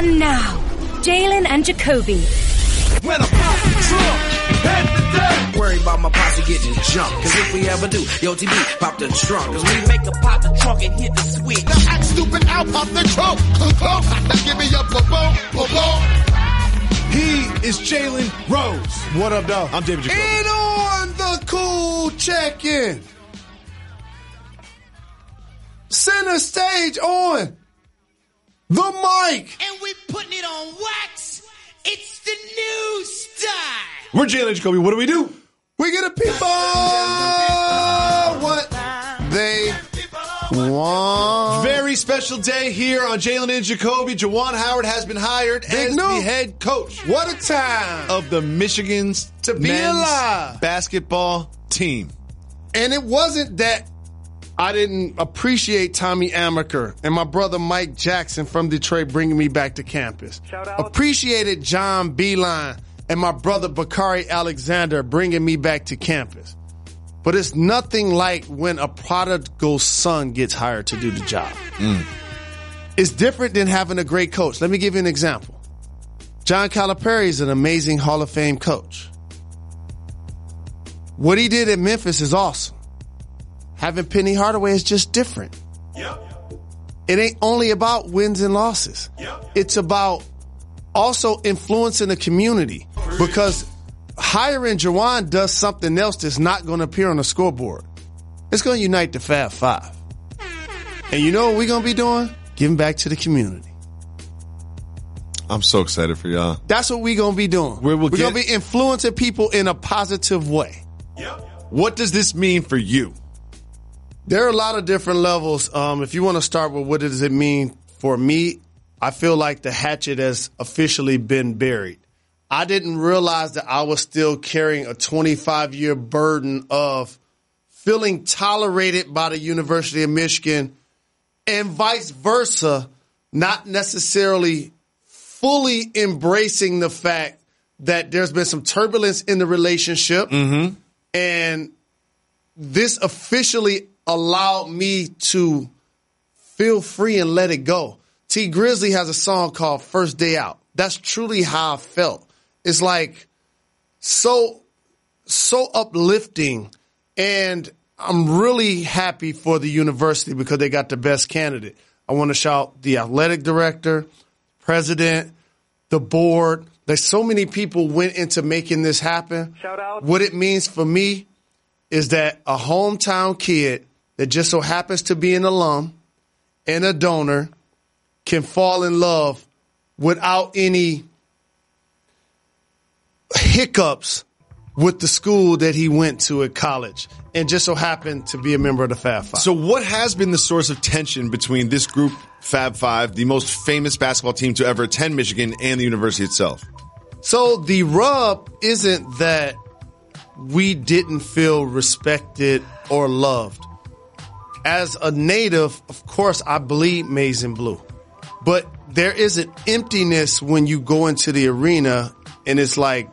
And now, Jalen and Jacoby. When I pop the trunk, head to death. Worry about my posse getting jumped. Cause if we ever do, yo, TB, pop the trunk. Cause we make a pop the trunk and hit the switch. Now act stupid, I'll pop the trunk. Now give me a boom, boom, boom. He is Jalen Rose. What up, dog? I'm David Jacoby. And on the cool check-in. Center stage on the mic. And we're putting it on wax. It's the new style. We're Jalen Jacoby. What do we do? We get a people what they want. Very special day here on Jalen and Jacoby. Juwan Howard has been hired Big as news. the head coach What a time. of the Michigan's To be men's alive. basketball team. And it wasn't that I didn't appreciate Tommy Amaker and my brother Mike Jackson from Detroit bringing me back to campus. Appreciated John Beilein and my brother Bacari Alexander bringing me back to campus. But it's nothing like when a prodigal son gets hired to do the job. Mm. It's different than having a great coach. Let me give you an example. John Calipari is an amazing Hall of Fame coach. What he did at Memphis is awesome. Having Penny Hardaway is just different. It ain't only about wins and losses. It's about also influencing the community because hiring Juwan does something else that's not going to appear on the scoreboard. It's going to unite the Fab Five. And you know what we're going to be doing? Giving back to the community. I'm so excited for y'all. That's what we're going to be doing. We'll we're going to be influencing people in a positive way. Yep. What does this mean for you? There are a lot of different levels. Um, if you want to start with what does it mean for me, I feel like the hatchet has officially been buried. I didn't realize that I was still carrying a 25 year burden of feeling tolerated by the University of Michigan and vice versa, not necessarily fully embracing the fact that there's been some turbulence in the relationship and this officially allowed me to feel free and let it go. Tee Grizzley has a song called First Day Out. That's truly how I felt. It's like so so uplifting and I'm really happy for the university because they got the best candidate. I want to shout the athletic director, president, the board. There's so many people went into making this happen. Shout out. What it means for me is that a hometown kid that just so happens to be an alum and a donor can fall in love without any hiccups with the school that he went to at college and just so happened to be a member of the Fab Five. So, what has been the source of tension between this group, Fab Five, the most famous basketball team to ever attend Michigan, and the university itself? So the rub isn't that we didn't feel respected or loved. As a native, of course, I bleed maize and blue. But there is an emptiness when you go into the arena and it's like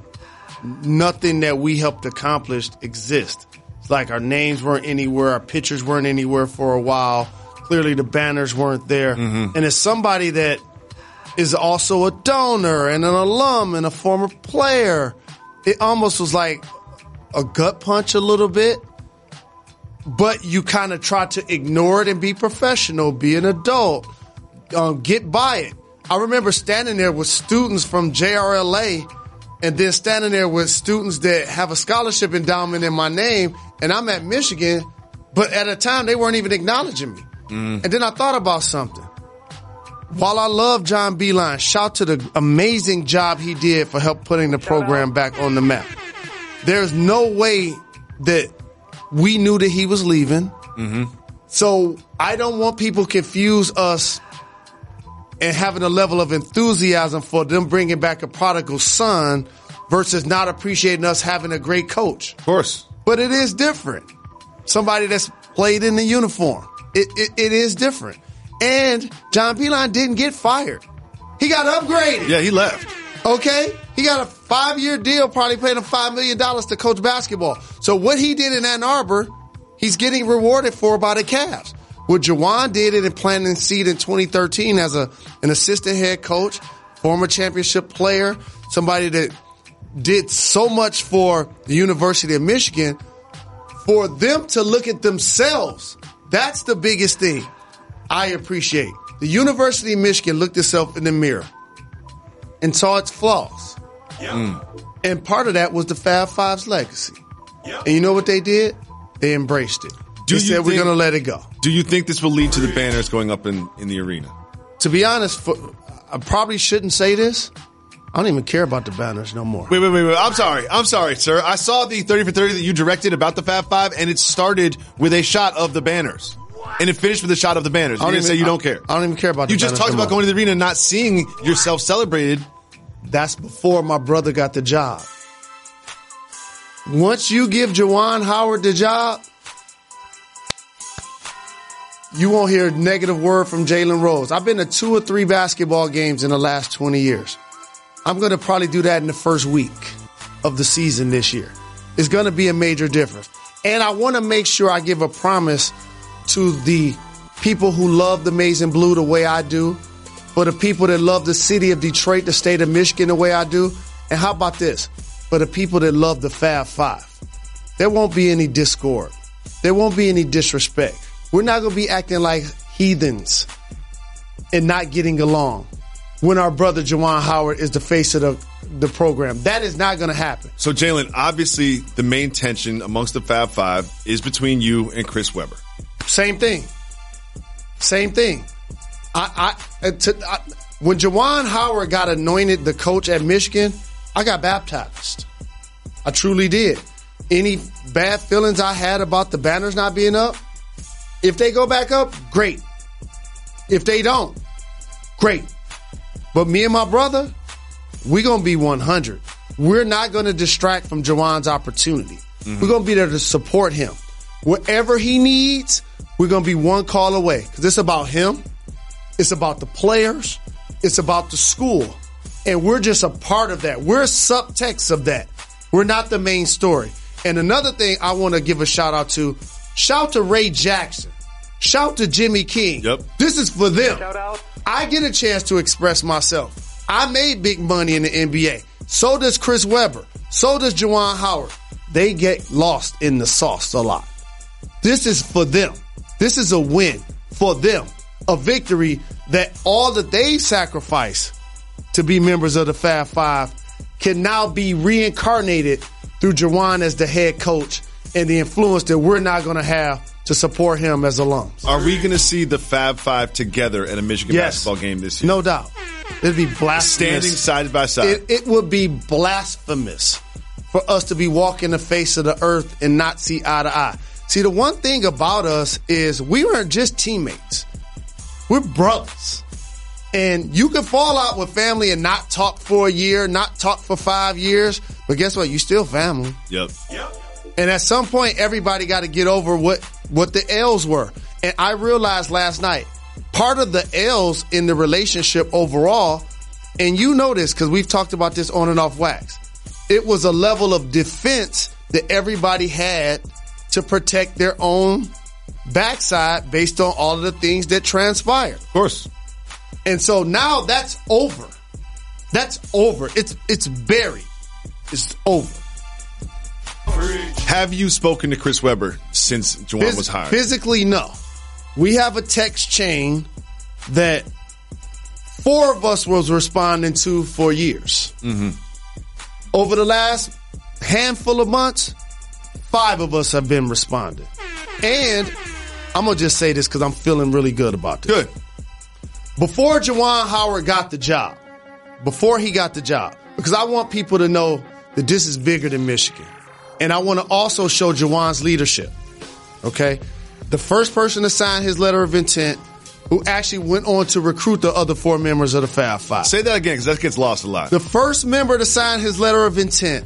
nothing that we helped accomplish exists. It's like our names weren't anywhere, our pictures weren't anywhere for a while. Clearly the banners weren't there. Mm-hmm. And as somebody that is also a donor and an alum and a former player. It almost was like a gut punch a little bit, but you kind of try to ignore it and be professional, be an adult, um, get by it. I remember standing there with students from JRLA and then standing there with students that have a scholarship endowment in my name and I'm at Michigan, but at a time they weren't even acknowledging me. And then I thought about something. While I love John Beilein, shout to the amazing job he did for help putting the program back on the map. There's no way that we knew that he was leaving. Mm-hmm. So I don't want people confuse us and having a level of enthusiasm for them bringing back a prodigal son versus not appreciating us having a great coach. Of course. But it is different. Somebody that's played in the uniform. It, it, it is different. And John Beilein didn't get fired. He got upgraded. Yeah, he left. Okay? He got a five year deal, probably paying him $5 million to coach basketball. So what he did in Ann Arbor, he's getting rewarded for by the Cavs. What Juwan did it in planting seed in 2013 as a an assistant head coach, former championship player, somebody that did so much for the University of Michigan, for them to look at themselves, that's the biggest thing I appreciate. The University of Michigan looked itself in the mirror and saw its flaws. Mm. And part of that was the Fab Five's legacy. And you know what they did? They embraced it. Do they you said we're going to let it go. Do you think this will lead to the banners going up in, in the arena? To be honest, for, I probably shouldn't say this. I don't even care about the banners no more. Wait, wait, wait, wait. I'm sorry. I'm sorry, sir. I saw the 30 for 30 that you directed about the Fab Five, and it started with a shot of the banners. And it finished with a shot of the banners. I You're don't going to say even- you don't care. I don't even care about You just talked about going to the arena and not seeing yourself celebrated. That's before my brother got the job. Once you give Juwan Howard the job, you won't hear a negative word from Jalen Rose. I've been to two or three basketball games in the last 20 years. I'm going to probably do that in the first week of the season this year. It's going to be a major difference. And I want to make sure I give a promise to the people who love the and Blue the way I do, for the people that love the city of Detroit, the state of Michigan the way I do. And how about this? For the people that love the Fab Five. There won't be any discord. There won't be any disrespect. We're not going to be acting like heathens and not getting along when our brother Juwan Howard is the face of the, the program. That is not going to happen. So, Jalen, obviously, the main tension amongst the Fab Five is between you and Chris Webber. Same thing. Same thing. I, I, uh, to, I when Juwan Howard got anointed the coach at Michigan, I got baptized. I truly did. Any bad feelings I had about the banners not being up, if they go back up, great. If they don't, great. But me and my brother, we're going to be 100. We're not going to distract from Juwan's opportunity. We're going to be there to support him. Whatever he needs, we're going to be one call away because it's about him. It's about the players. It's about the school. And we're just a part of that. We're subtext of that. We're not the main story. And another thing I want to give a shout out to, shout to Ray Jackson. Shout to Jimmy King. Yep. This is for them. I get a chance to express myself. I made big money in the NBA. So does Chris Webber. So does Juwan Howard. They get lost in the sauce a lot. This is for them. This is a win for them. A victory that all that they sacrifice to be members of the Fab Five can now be reincarnated through Juwan as the head coach and the influence that we're not going to have to support him as alums. Are we going to see the Fab Five together at a Michigan Yes. basketball game this year? No doubt. It'd be blasphemous. Standing side by side. It, it would be blasphemous for us to be walking the face of the earth and not see eye to eye. See, the one thing about us is we weren't just teammates. We're brothers. And you can fall out with family and not talk for a year, not talk for five years, but guess what? You still family. yep. And at some point, everybody got to get over what, what the L's were. And I realized last night, part of the L's in the relationship overall, and you know this because we've talked about this on and off wax, it was a level of defense that everybody had to protect their own backside based on all of the things that transpired. Of course. And so now that's over. That's over. It's, it's buried. It's over. Have you spoken to Chris Webber since Juwan Phys- was hired? Physically, no. We have a text chain that four of us was responding to for years. Mm-hmm. Over the last handful of months, five of us have been responding. And I'm gonna just say this because I'm feeling really good about this. Good. Before Juwan Howard got the job, before he got the job, because I want people to know that this is bigger than Michigan. And I want to also show Juwan's leadership. Okay? The first person to sign his letter of intent, who actually went on to recruit the other four members of the Fab Five. Say that again because that gets lost a lot. The first member to sign his letter of intent,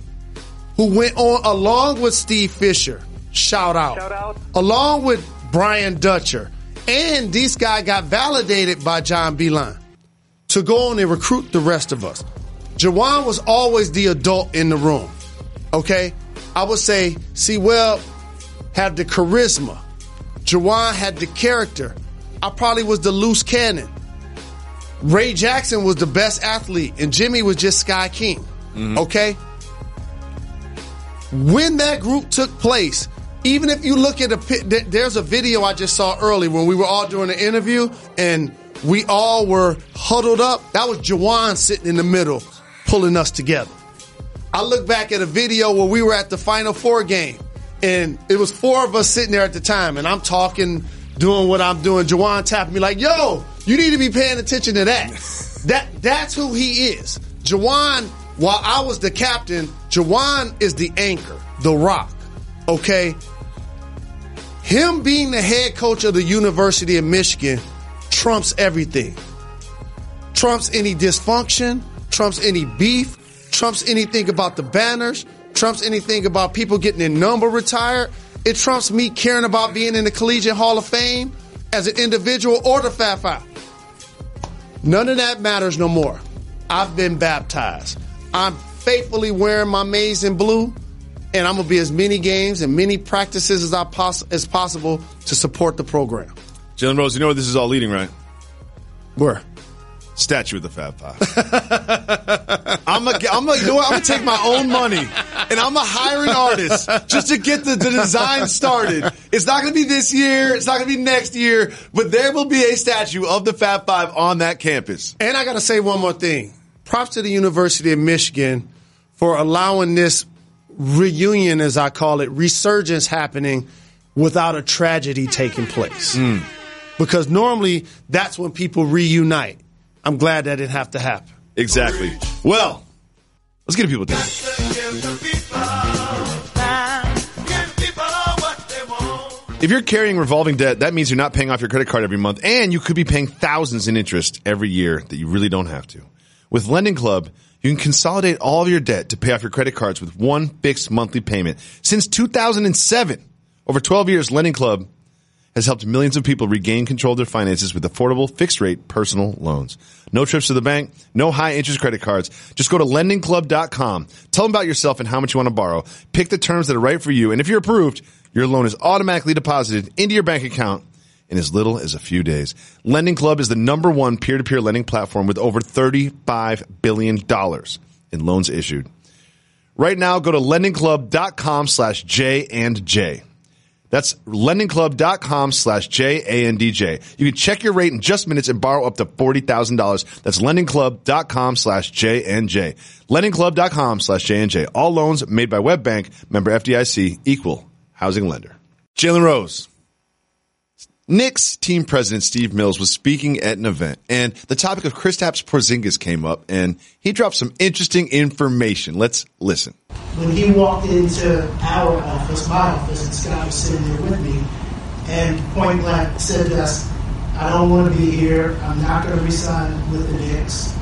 who went on along with Steve Fisher, shout out, Shout out. along with Brian Dutcher, and this guy got validated by John Beilein to go on and recruit the rest of us. Juwan was always the adult in the room. Okay? I would say, see, well, had the charisma. Juwan had the character. I probably was the loose cannon. Ray Jackson was the best athlete, and Jimmy was just Sky King. Mm-hmm. Okay? When that group took place, even if you look at a there's a video I just saw early when we were all doing an interview and we all were huddled up. That was Juwan sitting in the middle, pulling us together. I look back at a video where we were at the Final Four game, and it was four of us sitting there at the time, and I'm talking, doing what I'm doing. Juwan tapping me like, "Yo, you need to be paying attention to that." that that's who he is. Juwan, while I was the captain, Juwan is the anchor, the rock. Okay, him being the head coach of the University of Michigan trumps everything. Trumps any dysfunction, trumps any beef, trumps anything about the banners, trumps anything about people getting their number retired. It trumps me caring about being in the Collegiate Hall of Fame as an individual or the Five. None of that matters no more. I've been baptized. I'm faithfully wearing my maize and blue, and I'm gonna be as many games and many practices as I poss- as possible to support the program. Jalen Rose, you know where this is all leading, right? Where? Statue of the Fab Five. I'm gonna, I'm gonna, you know what? I'm gonna take my own money and I'm gonna hire an artist just to get the, the design started. It's not gonna be this year. It's not gonna be next year, but there will be a statue of the Fab Five on that campus. And I got to say one more thing. Props to the University of Michigan for allowing this reunion, as I call it, resurgence happening without a tragedy taking place. Hmm. Because normally that's when people reunite. I'm glad that didn't have to happen. Exactly. Well, let's get to people down. If you're carrying revolving debt, that means you're not paying off your credit card every month, and you could be paying thousands in interest every year that you really don't have to. With Lending Club, you can consolidate all of your debt to pay off your credit cards with one fixed monthly payment. Since 2007, over 12 years, Lending Club has helped millions of people regain control of their finances with affordable fixed rate personal loans. No trips to the bank, no high interest credit cards. Just go to lendingclub.com. Tell them about yourself and how much you want to borrow. Pick the terms that are right for you. And if you're approved, your loan is automatically deposited into your bank account in as little as a few days. Lending Club is the number one peer-to-peer lending platform with over $35 billion in loans issued. Right now, go to lendingclub.com slash J and J. That's lendingclub.com slash J-A-N-D-J. You can check your rate in just minutes and borrow up to $40,000. That's lendingclub.com slash J-N-J. Lendingclub.com slash J and J. All loans made by WebBank, member FDIC, equal housing lender. Jalen Rose. Knicks team president Steve Mills was speaking at an event and the topic of Kristaps Porzingis came up and he dropped some interesting information. Let's listen. when he walked into our office, my office, and Scott was sitting there with me, and point blank said to us, I don't want to be here. I'm not going to resign with the Knicks,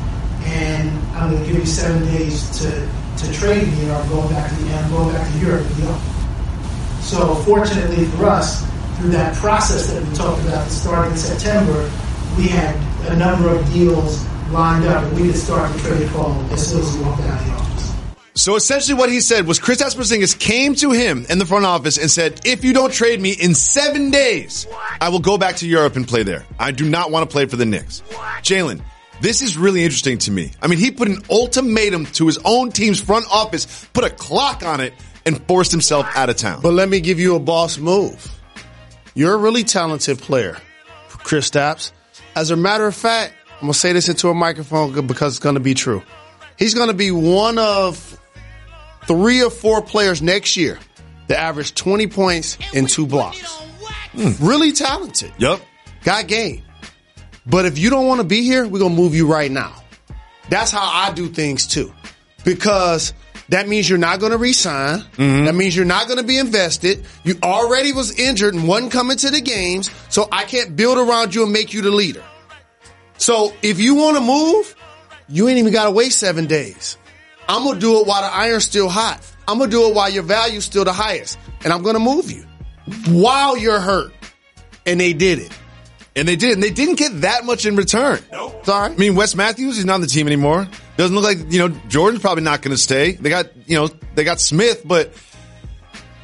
and I'm going to give you seven days to, to trade me, or I'm going back to the I'm going back to Europe. So fortunately for us, through that process that we talked about starting in September, we had a number of deals lined up, and we could start the trade call as soon as we walked out of the office. So essentially what he said was Kristaps Porzingis came to him in the front office and said, if you don't trade me in seven days, I will go back to Europe and play there. I do not want to play for the Knicks. Jalen, this is really interesting to me. I mean, he put an ultimatum to his own team's front office, put a clock on it, and forced himself out of town. But let me give you a boss move. You're a really talented player, Kristaps. As a matter of fact, I'm going to say this into a microphone because it's going to be true. He's going to be one of three or four players next year that average 20 points and two blocks. Hmm. Really talented. Yep. Got game. But if you don't want to be here, we're going to move you right now. That's how I do things too. Because that means you're not going to resign. Mm-hmm. That means you're not going to be invested. You already was injured and wasn't coming to the games. So I can't build around you and make you the leader. So if you want to move, you ain't even got to wait seven days. I'm going to do it while the iron's still hot. I'm going to do it while your value's still the highest. And I'm going to move you while you're hurt. And they did it. And they did. And they didn't get that much in return. Nope. Sorry. I mean, Wes Matthews, he's not on the team anymore. Doesn't look like, you know, Jordan's probably not going to stay. They got, you know, they got Smith, but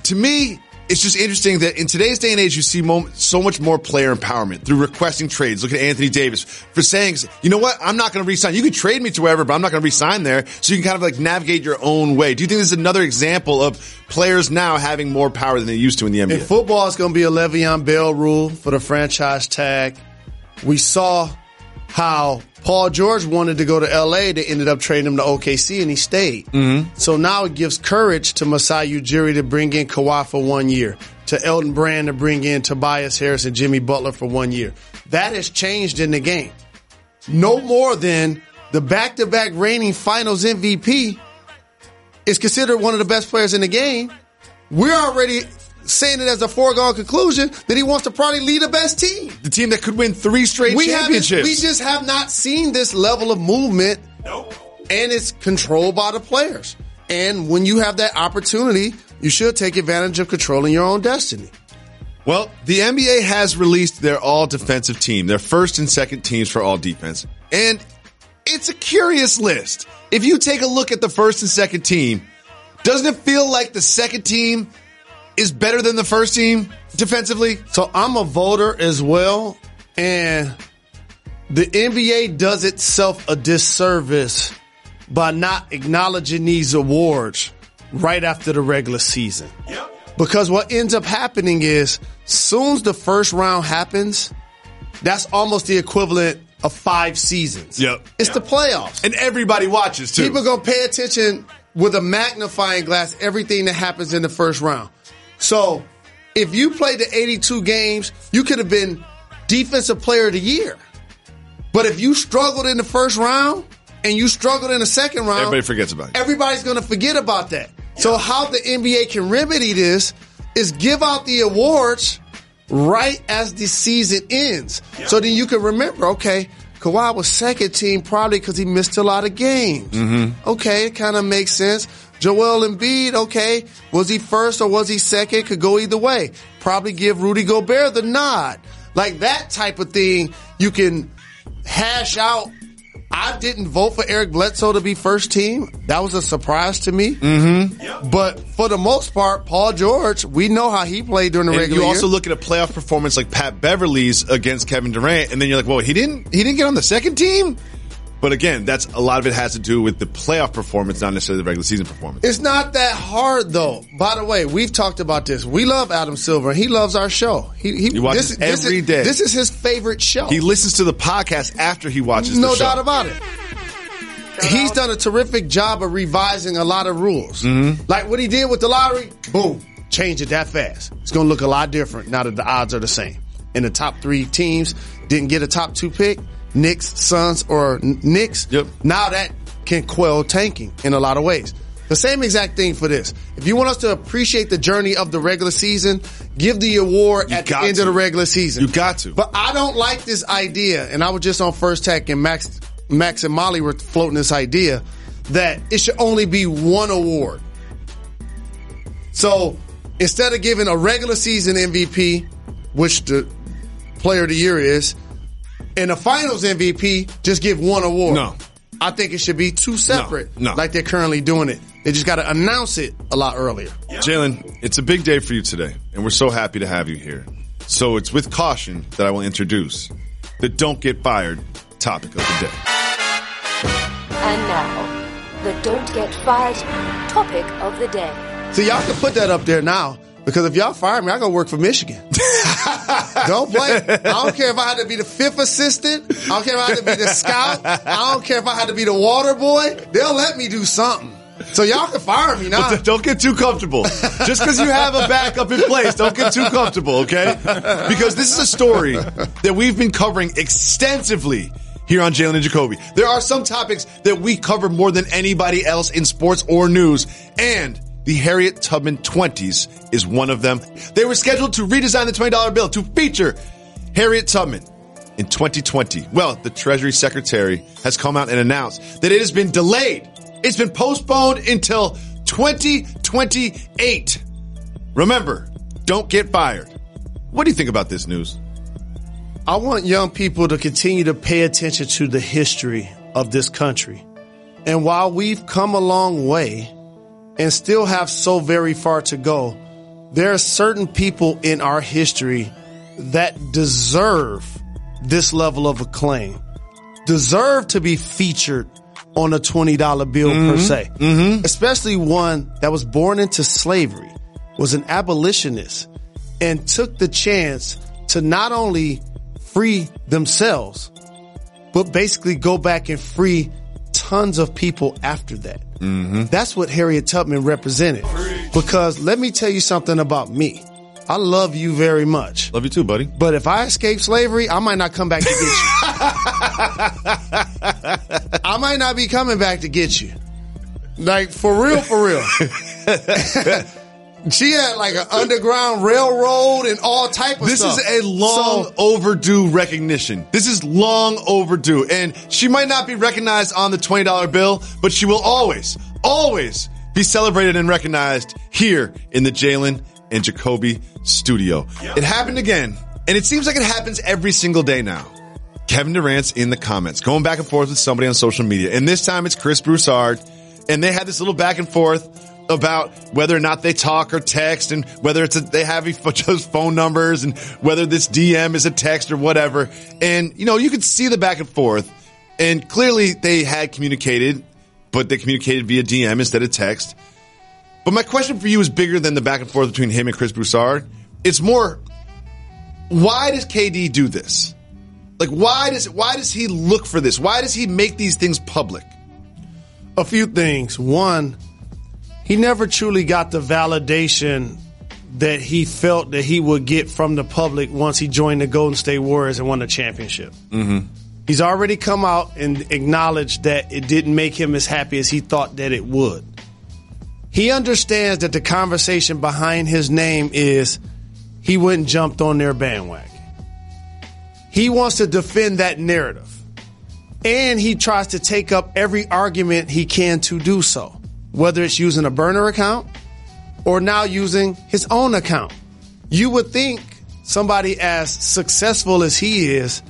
to me, it's just interesting that in today's day and age, you see so much more player empowerment through requesting trades. Look at Anthony Davis for saying, you know what? I'm not going to resign. You can trade me to wherever, but I'm not going to resign there. So you can kind of like navigate your own way. Do you think this is another example of players now having more power than they used to in the NBA? In football, it's going to be a Le'Veon Bell rule for the franchise tag. We saw how Paul George wanted to go to LA. They ended up trading him to OKC and he stayed. Mm-hmm. So now it gives courage to Masai Ujiri to bring in Kawhi for one year, to Elton Brand to bring in Tobias Harris and Jimmy Butler for one year. That has changed in the game. No more than the back to back reigning finals MVP is considered one of the best players in the game. We're already saying it as a foregone conclusion that he wants to probably lead the best team. the team that could win three straight We championships. we just have not seen this level of movement. And it's controlled by the players. And when you have that opportunity, you should take advantage of controlling your own destiny. Well, the NBA has released their all defensive team, their first and second teams for all defense. And it's a curious list. If you take a look at the first and second team, doesn't it feel like the second team is better than the first team defensively? So I'm a voter as well. And the NBA does itself a disservice by not acknowledging these awards right after the regular season. Because what ends up happening is, soon as the first round happens, that's almost the equivalent of five seasons. Yep. It's the playoffs. And everybody watches too. People gonna pay attention with a magnifying glass everything that happens in the first round. So if you played the 82 games, you could have been defensive player of the year. But if you struggled in the first round and you struggled in the second round, Everybody forgets about it. everybody's going to forget about that. So how the NBA can remedy this is give out the awards right as the season ends. So then you can remember, okay, Kawhi was second team probably because he missed a lot of games. Mm-hmm. Okay, it kind of makes sense. Joel Embiid, okay, was he first or was he second? Could go either way. Probably give Rudy Gobert the nod. Like that type of thing, you can hash out. I didn't vote for Eric Bledsoe to be first team. That was a surprise to me. Mm-hmm. But for the most part, Paul George, we know how he played during the And regular you also year. look at a playoff performance like Pat Beverley's against Kevin Durant, and then you're like, "Well, he didn't. He didn't get on the second team." But again, that's a lot of it has to do with the playoff performance, not necessarily the regular season performance. It's not that hard though. By the way, we've talked about this. We love Adam Silver. He loves our show. He, he, He watches this, this every is, day. This is his favorite show. He listens to the podcast after he watches. no the show. doubt about it. He's done a terrific job of revising a lot of rules. Mm-hmm. Like what he did with the lottery, boom, change it that fast. It's going to look a lot different now that the odds are the same. And the top three teams didn't get a top two pick, Knicks, Suns, or Knicks. Yep. Now that can quell tanking in a lot of ways. The same exact thing for this. If you want us to appreciate the journey of the regular season, give the award You at the end to. of the regular season. You got to. But I don't like this idea, and I was just on First Take, and Max, Max and Molly were floating this idea that it should only be one award. So instead of giving a regular season MVP, which the player of the year is, and the finals MVP, just give one award. No. I think it should be two separate, no. like they're currently doing it. They just got to announce it a lot earlier. Jalen, it's a big day for you today, and we're so happy to have you here. So it's with caution that I will introduce the "Don't Get Fired" topic of the day. And now, the Don't Get Fired topic of the day. So y'all can put that up there now because if y'all fire me, I go work for Michigan. don't play. I don't care if I had to be the fifth assistant. I don't care if I had to be the scout. I don't care if I had to be the water boy. They'll let me do something. So y'all can fire me now. Don't get too comfortable. Just because you have a backup in place, don't get too comfortable, okay? Because this is a story that we've been covering extensively here on Jalen and Jacoby. There are some topics that we cover more than anybody else in sports or news, and the Harriet Tubman 20s is one of them. They were scheduled to redesign the $20 bill to feature Harriet Tubman in 2020. Well, the Treasury Secretary has come out and announced that it has been delayed. It's been postponed until 2028. Remember, don't get fired. What do you think about this news? I want young people to continue to pay attention to the history of this country. And while we've come a long way and still have so very far to go, there are certain people in our history that deserve this level of acclaim, deserve to be featured on a $20 bill per mm-hmm. se, mm-hmm. especially one that was born into slavery, was an abolitionist, and took the chance to not only free themselves, but basically go back and free tons of people after that. Mm-hmm. That's what Harriet Tubman represented. Because let me tell you something about me. I love you very much. Love you too, buddy. But if I escape slavery, I might not come back to get you. I might not be coming back to get you. Like for real, for real. she had like an underground railroad and all type of This stuff. This is a long So- overdue recognition. This is long overdue. And she might not be recognized on the $20 bill, but she will always, always be celebrated and recognized here in the Jalen and Jacoby studio. It happened again, and it seems like it happens every single day now. Kevin Durant's in the comments, going back and forth with somebody on social media. And this time it's Chris Broussard. And they had this little back and forth about whether or not they talk or text and whether it's a, they have each other's phone numbers and whether this DM is a text or whatever. And, you know, you could see the back and forth. And clearly they had communicated, but they communicated via DM instead of text. But my question for you is bigger than the back and forth between him and Chris Broussard. It's more, why does KD do this? Like, why does why does he look for this? Why does he make these things public? a few things. One, he never truly got the validation that he felt that he would get from the public once he joined the Golden State Warriors and won the championship. Mm-hmm. He's already come out and acknowledged that it didn't make him as happy as he thought that it would. He understands that the conversation behind his name is he wouldn't jumped on their bandwagon. He wants to defend that narrative and he tries to take up every argument he can to do so, whether it's using a burner account or now using his own account. You would think somebody as successful as he is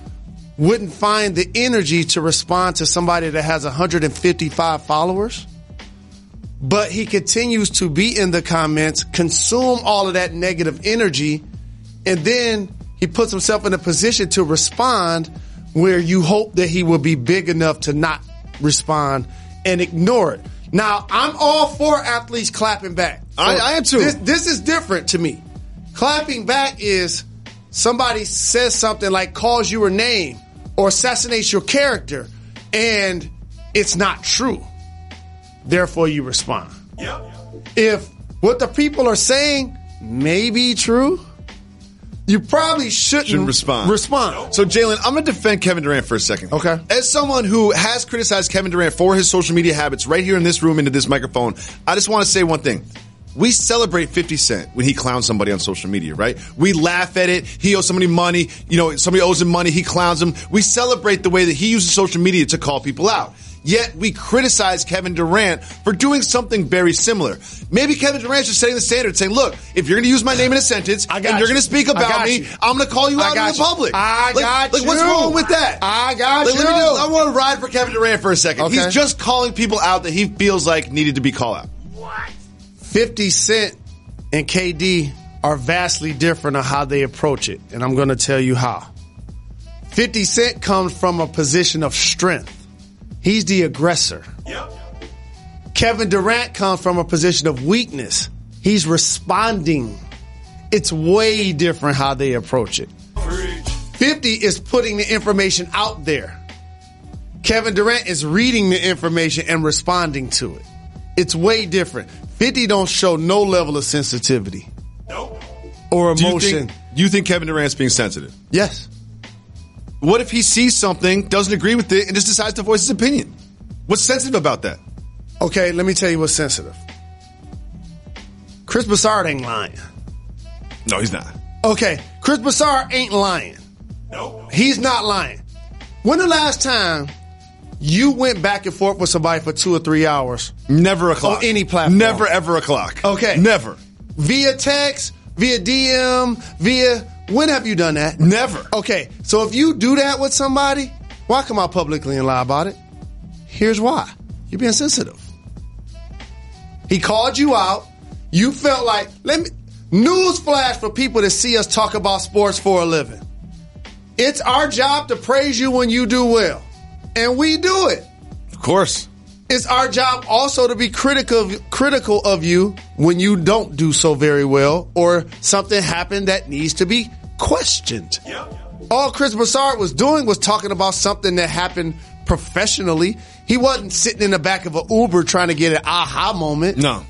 wouldn't find the energy to respond to somebody that has 155 followers. But he continues to be in the comments, consume all of that negative energy, and then he puts himself in a position to respond where you hope that he will be big enough to not respond and ignore it. Now, I'm all for athletes clapping back. I- I am too. This, this is different to me. Clapping back is somebody says something like calls you a name or assassinates your character and it's not true. Therefore, you respond. Yep. If what the people are saying may be true, you probably shouldn't, Shouldn't respond. Respond. So, Jalen, I'm going to defend Kevin Durant for a second. Okay. As someone who has criticized Kevin Durant for his social media habits right here in this room into this microphone, I just want to say one thing. We celebrate 50 Cent when he clowns somebody on social media, right? We laugh at it. He owes somebody money. You know, somebody owes him money. He clowns him. We celebrate the way that he uses social media to call people out. Yet we criticize Kevin Durant for doing something very similar. Maybe Kevin Durant is setting the standard, saying, "Look, if you're going to use my name in a sentence I got and you're going to speak about me, you. I'm going to call you I out in the you. public." I like, got like, what's wrong with that? I got Like, let me you. just- I want to ride for Kevin Durant for a second. Okay. He's just calling people out that he feels like needed to be called out. What? 50 Cent and KD are vastly different on how they approach it. And I'm going to tell you how. 50 Cent comes from a position of strength. He's the aggressor. Yep. Kevin Durant comes from a position of weakness. He's responding. It's way different how they approach it. 50 is putting the information out there. Kevin Durant is reading the information and responding to it. It's way different. 50 don't show no level of sensitivity. Nope. Or Do you emotion. think, you think Kevin Durant's being sensitive? yes. What if he sees something, doesn't agree with it, and just decides to voice his opinion? What's sensitive about that? Okay, let me tell you what's sensitive. Chris Broussard ain't lying. No, he's not. Okay, Chris Broussard ain't lying. No. He's not lying. When the last time you went back and forth with somebody for two or three hours Never a clock. On any platform. Never ever a clock. Okay. Never. via text, via DM, via when have you done that? Never. Okay, so if you do that with somebody, why come out publicly and lie about it? Here's why. You're being sensitive. He called you out. You felt like, let me Newsflash for people that see us talk about sports for a living. It's our job to praise you when you do well. And we do it. Of course. It's our job also to be critical critical of you when you don't do so very well or something happened that needs to be questioned. All Chris Broussard was doing was talking about something that happened professionally. He wasn't sitting in the back of an Uber trying to get an aha moment. No.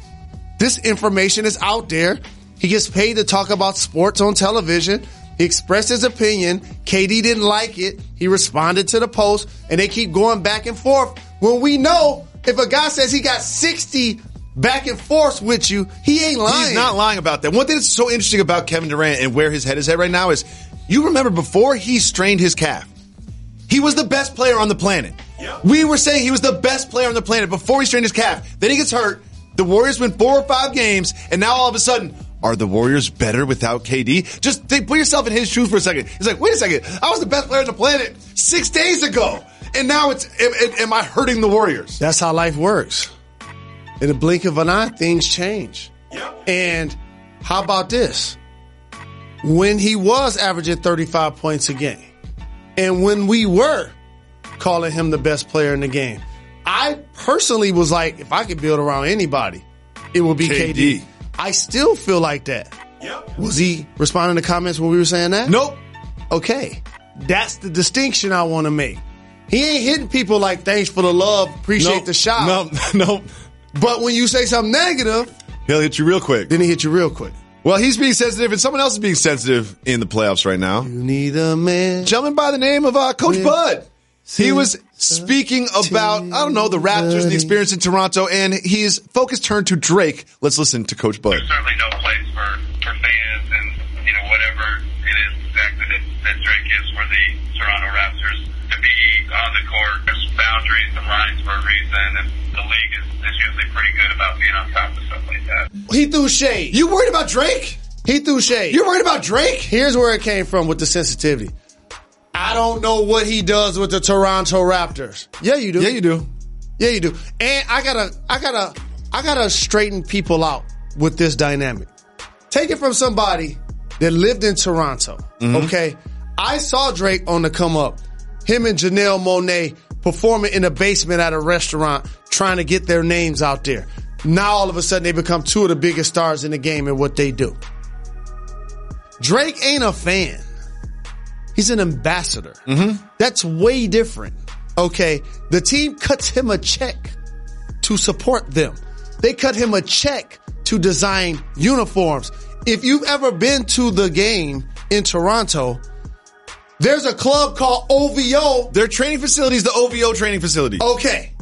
This information is out there. He gets paid to talk about sports on television. He expressed his opinion. KD didn't like it. He responded to the post and they keep going back and forth. When we know if a guy says he got 60 back and forth with you, he ain't lying. He's not lying about that. One thing that's so interesting about Kevin Durant and where his head is at right now is you remember before he strained his calf, he was the best player on the planet. We were saying he was the best player on the planet before he strained his calf. Then he gets hurt. The Warriors win four or five games, and now all of a sudden, are the Warriors better without KD? Just think, put yourself in his shoes for a second. He's like, wait a second, I was the best player on the planet six days ago, and now it's am, am- am I hurting the Warriors? That's how life works. In the blink of an eye, things change. And how about this? When he was averaging 35 points a game, and when we were calling him the best player in the game, I personally was like, if I could build around anybody, it would be KD. KD. I still feel like that. Yep. Was he responding to comments when we were saying that? Nope. Okay. That's the distinction I want to make. He ain't hitting people like thanks for the love, appreciate Nope. the shot. Nope. Nope. But when you say something negative, He'll hit you real quick. then he hit you real quick. Well, he's being sensitive, and someone else is being sensitive in the playoffs right now. You need a man. Gentleman by the name of uh, Coach. Bud. He was speaking about, I don't know, the Raptors, the experience in Toronto, and his focus turned to Drake. Let's listen to Coach Bud. There's certainly no place for, for fans and, you know, whatever it is exactly that, that Drake is for the Toronto Raptors to be on the court. There's boundaries and lines for a reason, and the league is, is usually pretty good about being on top of stuff like that. He threw shade. You worried about Drake? He threw shade. You're worried about Drake? Here's where it came from with the sensitivity. I don't know what he does with the Toronto Raptors. Yeah, you do. Yeah, you do. Yeah, you do. And I gotta, I gotta, I gotta straighten people out with this dynamic. Take it from somebody that lived in Toronto. Mm-hmm. Okay. I saw Drake on the come up. Him and Janelle Monáe performing in a basement at a restaurant trying to get their names out there. Now all of a sudden they become two of the biggest stars in the game and what they do. Drake ain't a fan. He's an ambassador. That's way different. Okay. The team cuts him a check to support them. They cut him a check to design uniforms. If you've ever been to the game in Toronto, there's a club called OVO. Their training facility is the OVO training facility. Okay.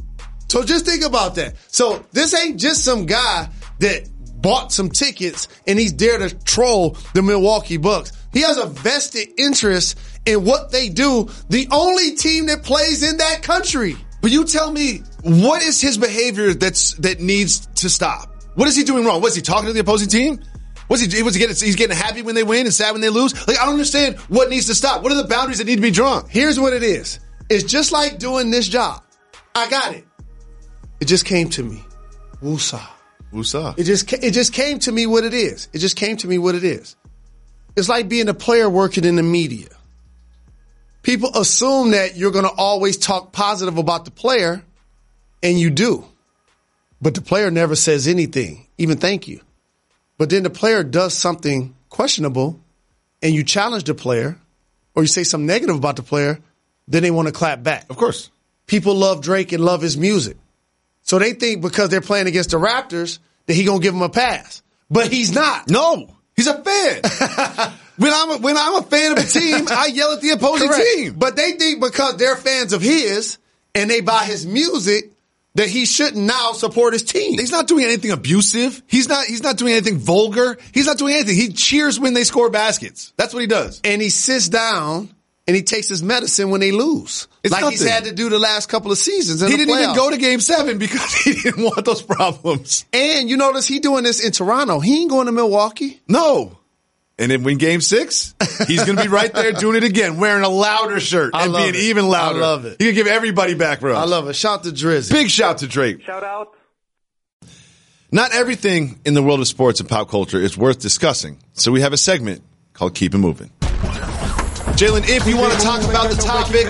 So just think about that. So this ain't just some guy that bought some tickets and he's there to troll the Milwaukee Bucks. He has a vested interest in what they do. The only team that plays in that country. But you tell me, what is his behavior that's that needs to stop? What is he doing wrong? Was he talking to the opposing team? Was he was he getting he's getting happy when they win and sad when they lose? Like I don't understand what needs to stop. What are the boundaries that need to be drawn? Here's what it is. It's just like doing this job. I got it. It just came to me. Woosah. It just it just came to me what it is. It just came to me what it is. It's like being a player working in the media. People assume that you're going to always talk positive about the player, and you do. But the player never says anything, even thank you. But then the player does something questionable, and you challenge the player, or you say something negative about the player, then they want to clap back. Of course. People love Drake and love his music. So they think because they're playing against the Raptors that he gonna give them a pass. But he's not. No, he's a fan. when I'm a, when I'm a fan of a team, I yell at the opposing Correct. team. But they think because they're fans of his and they buy his music that he shouldn't now support his team. He's not doing anything abusive. He's not he's not doing anything vulgar. He's not doing anything. He cheers when they score baskets. That's what he does. and he sits down and he takes his medicine when they lose. It's like he's had to do the last couple of seasons. In He the didn't even go to game 7 because he didn't want those problems. And you notice he doing this in Toronto. He ain't going to Milwaukee. No. And then win game six, he's going to be right there doing it again, wearing a louder shirt I and being it. even louder. I love it. He can give everybody back, bro. I love it. Shout to Drizzy. Big shout to Drake. Shout out. Not everything in the world of sports and pop culture is worth discussing, so we have a segment called Keep It Moving. Jalen, if you want to talk about the topic,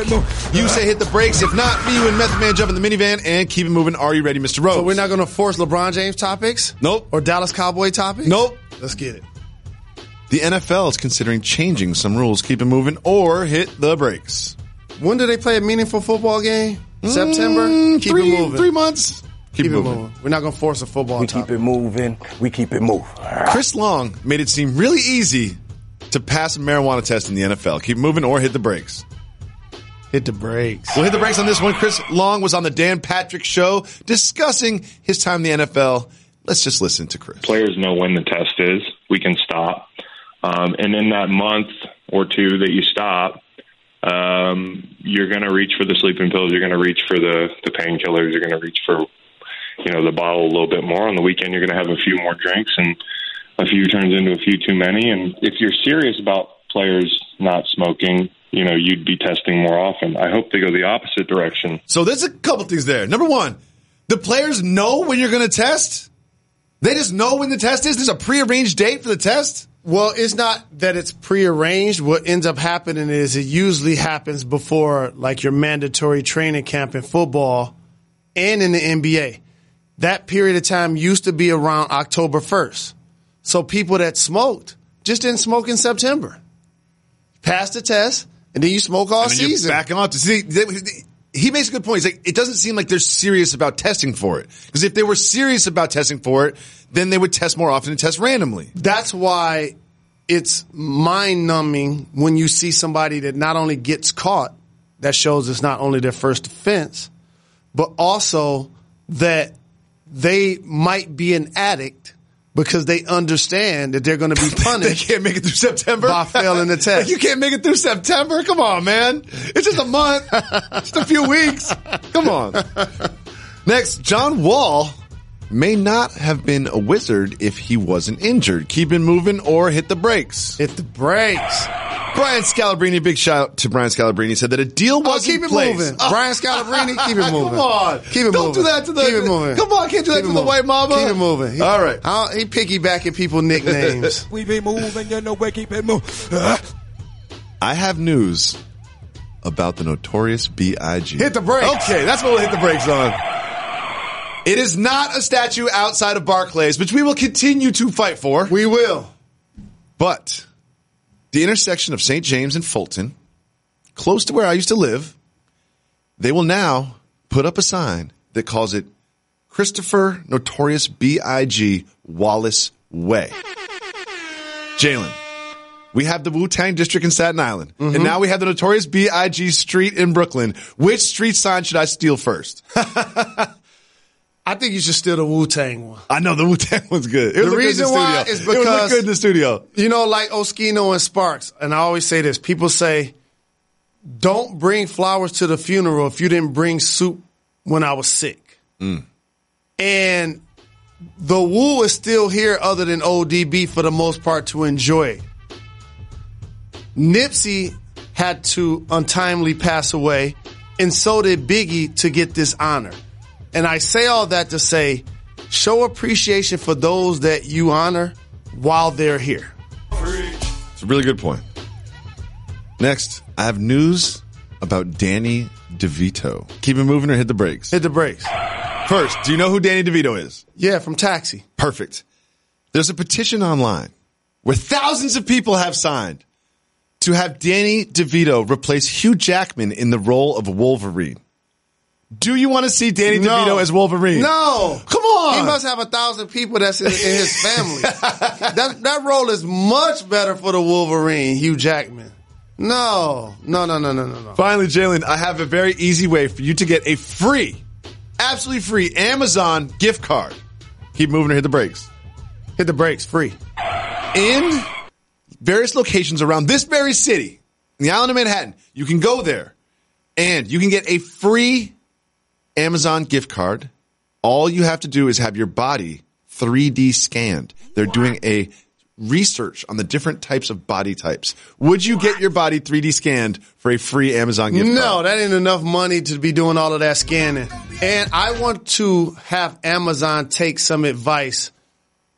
you say hit the brakes. If not, me, and Method Man jump in the minivan and keep it moving. Are you ready, Mr. Rose? So we're not going to force LeBron James topics? Nope. Or Dallas Cowboy topics? Nope. Let's get it. The NFL is considering changing some rules. Keep it moving or hit the brakes. When do they play a meaningful football game? September? Mm, Keep three, it moving. Three months. Keep, Keep it it moving. moving. We're not going to force a football We topic. keep it moving. We keep it moving. Chris Long made it seem really easy to pass a marijuana test in the NFL. Keep moving or hit the brakes. Hit the brakes. We'll hit the brakes on this one. Chris Long was on the Dan Patrick Show discussing his time in the NFL. Let's just listen to Chris. players know when the test is. We can stop. Um, and in that month or two that you stop, um, you're going to reach for the sleeping pills. You're going to reach for the, the painkillers. You're going to reach for, you know, the bottle a little bit more. On the weekend, you're going to have a few more drinks, and a few turns into a few too many. And if you're serious about players not smoking, you know, you'd be testing more often. I hope they go the opposite direction. So there's a couple things there. Number one, the players know when you're going to test. They just know when the test is. There's a prearranged date for the test. Well, it's not that it's prearranged. What ends up happening is it usually happens before like your mandatory training camp in football and in the NBA. That period of time used to be around October 1st. So people that smoked just didn't smoke in September. Passed the test and then you smoke all And then you're season. backing off to see. He makes a good point. He's like, it doesn't seem like they're serious about testing for it. Because if they were serious about testing for it, then they would test more often and test randomly. That's why it's mind numbing when you see somebody that not only gets caught, that shows it's not only their first offense, but also that they might be an addict because they understand that they're going to be punished. they can't make it through September by failing the Like, test. you can't make it through September. Come on, man. It's just a month. just a few weeks. Come on. Next, John Wall may not have been a wizard if he wasn't injured. Keep it moving or hit the brakes. Hit the brakes. Brian Scalabrine, big shout out to Brian Scalabrine, said that a deal was Oh, was keep in it place. moving. Oh. Brian Scalabrine, keep it moving. Come on. Keep it moving. Don't moving. do that to the. Keep it moving. Come on, can't do that Keep to it the moving. white mama. Keep it moving. He- All right. I don't- he piggybacking people nicknames. We be moving, you know we keep it moving. I have news about the notorious B.I.G. Hit the brakes. Okay, that's what we'll hit the brakes on. It is not a statue outside of Barclays, which we will continue to fight for. we will. But the intersection of St. James and Fulton, close to where I used to live, they will now put up a sign that calls it Christopher Notorious B.I.G. Wallace Way. Jalen, we have the Wu Tang District in Staten Island, and mm-hmm. now we have the Notorious B.I.G. Street in Brooklyn. Which street sign should I steal first? I think you should steal the Wu Tang one. I know the Wu Tang one's good. It The was good in reason why studio. is it was because- good in the studio. You know, like Oskino and Sparks, and I always say this people say, don't bring flowers to the funeral if you didn't bring soup when I was sick. Mm. And the Wu is still here, other than ODB, for the most part, to enjoy it. Nipsey had to untimely pass away, and so did Biggie to get this honor. And I say all that to say, show appreciation for those that you honor while they're here. It's a really good point. Next, I have news about Danny DeVito. Keep it moving or hit the brakes. Hit the brakes. First, do you know who Danny DeVito is? Yeah, from Taxi. Perfect. There's a petition online where thousands of people have signed to have Danny DeVito replace Hugh Jackman in the role of Wolverine. Do you want to see Danny No. DeVito as Wolverine? No, Come on. He must have a thousand people that's in, in his family. that that role is much better for the Wolverine, Hugh Jackman. No, no, no, no, no, no, no. Finally, Jalen, I have a very easy way for you to get a free, absolutely free Amazon gift card. Keep moving or hit the brakes. Hit the brakes, free. In various locations around this very city, in the island of Manhattan, you can go there and you can get a free Amazon gift card. All you have to do is have your body 3D scanned. They're doing a research on the different types of body types. Would you get your body 3D scanned for a free Amazon gift No, card? that ain't enough money to be doing all of that scanning. And I want to have Amazon take some advice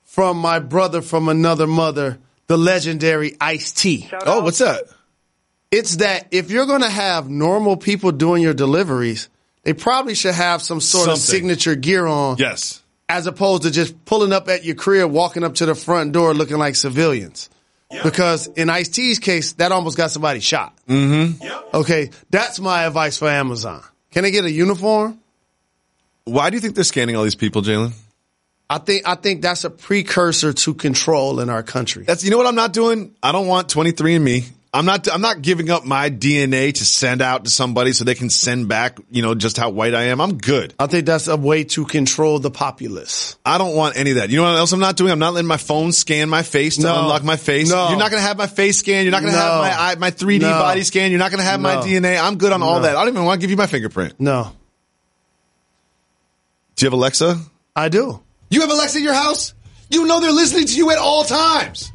from my brother from another mother, the legendary Ice T. Oh, what's that? It's that if you're going to have normal people doing your deliveries, they probably should have some sort of signature gear on. Yes. As opposed to just pulling up at your crib, walking up to the front door looking like civilians. Because in Ice T's case, that almost got somebody shot. Mm-hmm. Okay, that's my advice for Amazon. Can they get a uniform? Why do you think they're scanning all these people, Jalen? I think I think that's a precursor to control in our country. That's you know what I'm not doing. I don't want 23 and me. I'm not. I'm not giving up my DNA to send out to somebody so they can send back. You know just how white I am. I'm good. I think that's a way to control the populace. I don't want any of that. You know what else I'm not doing? I'm not letting my phone scan my face to No. unlock my face. No. You're not going to have my face scan. You're not going to No. have my my 3D No. body scan. You're not going to have my DNA. I'm good on all that. I don't even want to give you my fingerprint. No, Do you have Alexa? I do. You have Alexa at your house? You know they're listening to you at all times.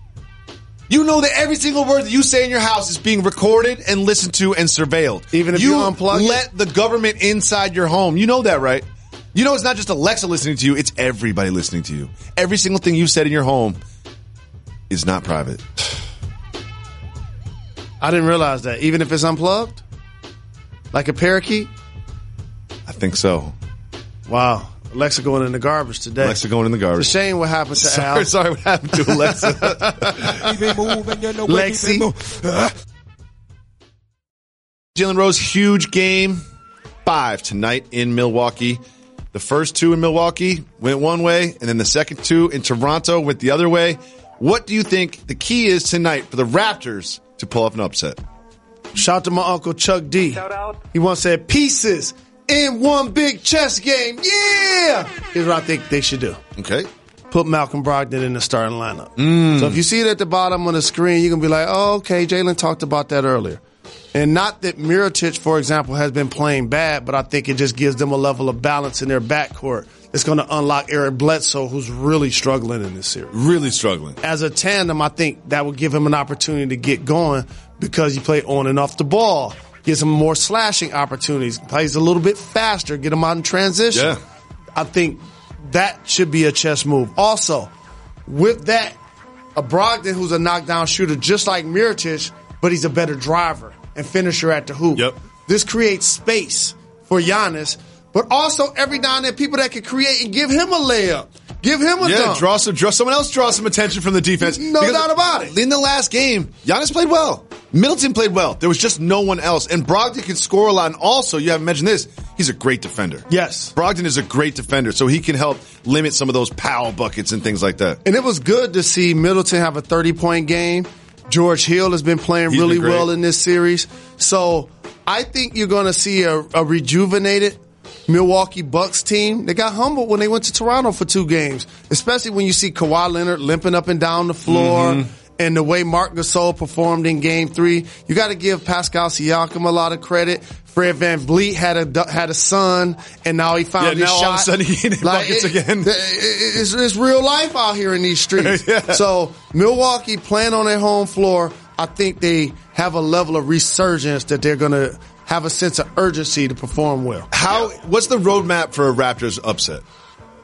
You know that every single word that you say in your house is being recorded and listened to and surveilled. Even if you you unplug it? let the government inside your home. You know that, right? You know it's not just Alexa listening to you, it's everybody listening to you. Every single thing you said in your home is not private. I didn't realize that. Even if it's unplugged, like a parakeet. I think so. Wow, Alexa going in the garbage today. Alexa going in the It's a garbage. shame what happened to Sorry, Al. sorry, what happened to Alexa? Keep it moving, you know we keep Lexi. it move- Jalen Rose, huge game five tonight in Milwaukee. The first two in Milwaukee went one way, and then the second two in Toronto went the other way. What do you think the key is tonight for the Raptors to pull off an upset? Shout out to my uncle Chuck D. Shout out. He once said, "Pieces in one big chess game." Yeah. Here's what I think they should do. Okay. Put Malcolm Brogdon in the starting lineup. Mm. So if you see it at the bottom of the screen, you're gonna be like, "Oh, okay." Jalen talked about that earlier. And not that Mirotic, for example, has been playing bad, but I think it just gives them a level of balance in their backcourt. It's going to unlock Eric Bledsoe, who's really struggling in this series. Really struggling. As a tandem, I think that would give him an opportunity to get going because you play on and off the ball. Gives him more slashing opportunities. Plays a little bit faster. Get him out in transition. Yeah. I think that should be a chess move. Also, with that, a Brogdon who's a knockdown shooter, just like Mirotic, but he's a better driver and finisher at the hoop. Yep. This creates space for Giannis, but also every now and then people that can create and give him a layup, give him a Yeah, dunk. draw some, draw someone else, draw some attention from the defense. No doubt about it. In the last game, Giannis played well. Middleton played well. There was just no one else, and Brogdon can score a lot. And also, you haven't mentioned this. He's a great defender. Yes. Brogdon is a great defender, so he can help limit some of those Powell buckets and things like that. And it was good to see Middleton have a 30 point game. George Hill has been playing He's really been well in this series. So I think you're going to see a, a rejuvenated Milwaukee Bucks team. They got humbled when they went to Toronto for two games, especially when you see Kawhi Leonard limping up and down the floor. Mm-hmm. And the way Marc Gasol performed in Game Three, you got to give Pascal Siakam a lot of credit. Fred VanVleet had a had a son, and now he found Yeah, his now all of a sudden he hit buckets it- again. it- it's, it's real life out here in these streets. Yeah. So Milwaukee playing on their home floor, I think they have a level of resurgence that they're going to have a sense of urgency to perform well. How? What's the roadmap for a Raptors upset?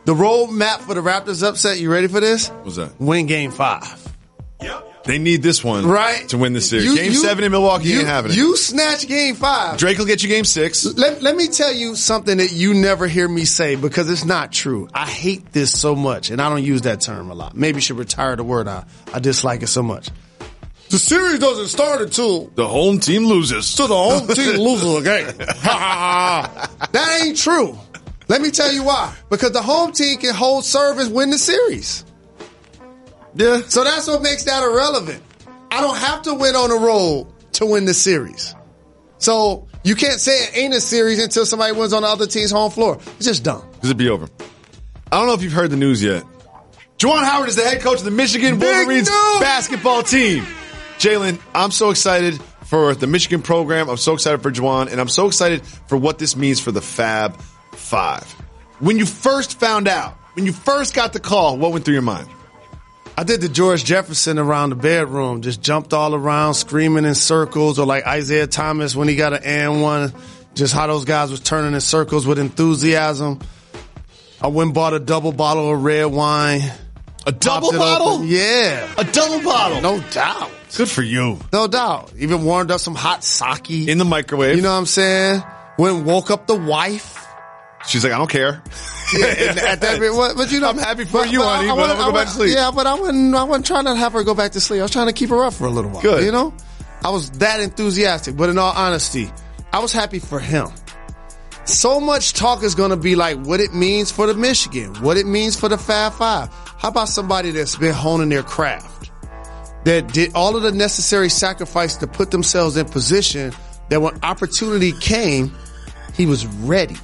The roadmap for the Raptors upset. You ready for this? What's that? Win Game Five. Yep. They need this one Right to win the series. You- game you- seven in Milwaukee you, ain't having it. You snatch Game Five. Drake will get you game six. Let, let me tell you something that you never hear me say because it's not true. I hate this so much, and I don't use that term a lot. Maybe you should retire the word. I, I dislike it so much. The series doesn't start until The home team loses. to the home team loses a game. that ain't true. Let me tell you why. Because the home team can hold serve and win the series. Yeah. So that's what makes that irrelevant. I don't have to win on the road to win the series. So you can't say it ain't a series until somebody wins on the other team's home floor. It's just dumb. Because it'd be over. I don't know if you've heard the news yet. Juwan Howard is the head coach of the Michigan Big Wolverines news! basketball team. Jalen, I'm so excited for the Michigan program. I'm so excited for Juwan, and I'm so excited for what this means for the Fab Five. When you first found out, when you first got the call, what went through your mind? I did the George Jefferson around the bedroom, just jumped all around, screaming in circles, or like Isaiah Thomas when he got an and one, just how those guys was turning in circles with enthusiasm. I went and bought a double bottle of red wine. A double bottle? open. Yeah. A double bottle. No doubt. Good for you. No doubt. Even warmed up some hot sake. In the microwave. You know what I'm saying? Went woke up the wife. She's like, I don't care. Yeah, and at that, but, but you know, I'm happy for you, honey, but wasn't- I'm gonna go back to sleep. Yeah, but I wasn't. I wasn't trying to have her go back to sleep. I was trying to keep her up for a little while. Good. You know, I was that enthusiastic. But in all honesty, I was happy for him. So much talk is going to be like what it means for the Michigan, what it means for the Fab Five. How about somebody that's been honing their craft, that did all of the necessary sacrifice to put themselves in position that when opportunity came, he was ready.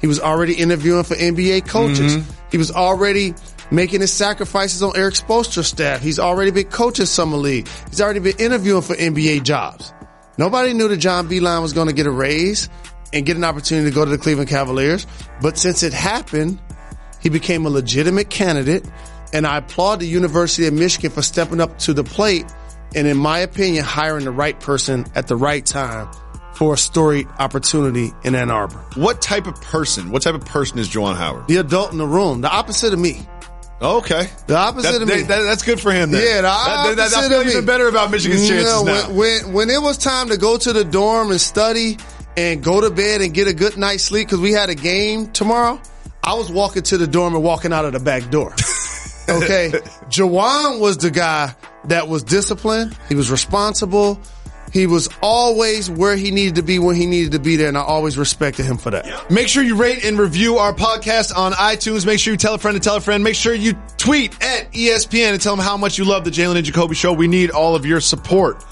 He was already interviewing for NBA coaches. Mm-hmm. He was already making his sacrifices on Erik Spoelstra's staff. He's already been coaching summer league. He's already been interviewing for NBA jobs. Nobody knew that John Beilein was going to get a raise and get an opportunity to go to the Cleveland Cavaliers. But since it happened, he became a legitimate candidate. And I applaud the University of Michigan for stepping up to the plate and, in my opinion, hiring the right person at the right time for a storied opportunity in Ann Arbor. What type of person? What type of person is Juwan Howard? The adult in the room, the opposite of me. Okay. The opposite That- of me. that- that- that's good for him then. Yeah, the That- opposite that- I of feel me. even better about Michigan's chances No, now. When, when when it was time to go to the dorm and study and go to bed and get a good night's sleep because we had a game tomorrow, I was walking to the dorm and walking out of the back door. Okay, Juwan was the guy that was disciplined. He was responsible. He was always where he needed to be when he needed to be there, and I always respected him for that. Make sure you rate and review our podcast on iTunes. Make sure you tell a friend to tell a friend. Make sure you tweet at ESPN and tell them how much you love the Jalen and Jacoby show. We need all of your support.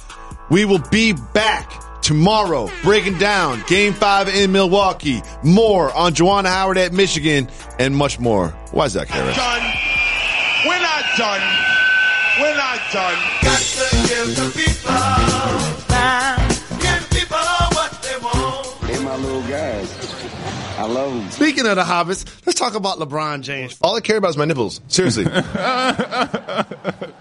We will be back tomorrow breaking down game five in Milwaukee. More on Juwan Howard at Michigan and much more. Why is that, Kara? Done. We're not done. We're not done. Got to give the people time. Give people what they want. They my little guys. I love them. Speaking of the Hobbits, let's talk about LeBron James. All I care about is my nipples. Seriously.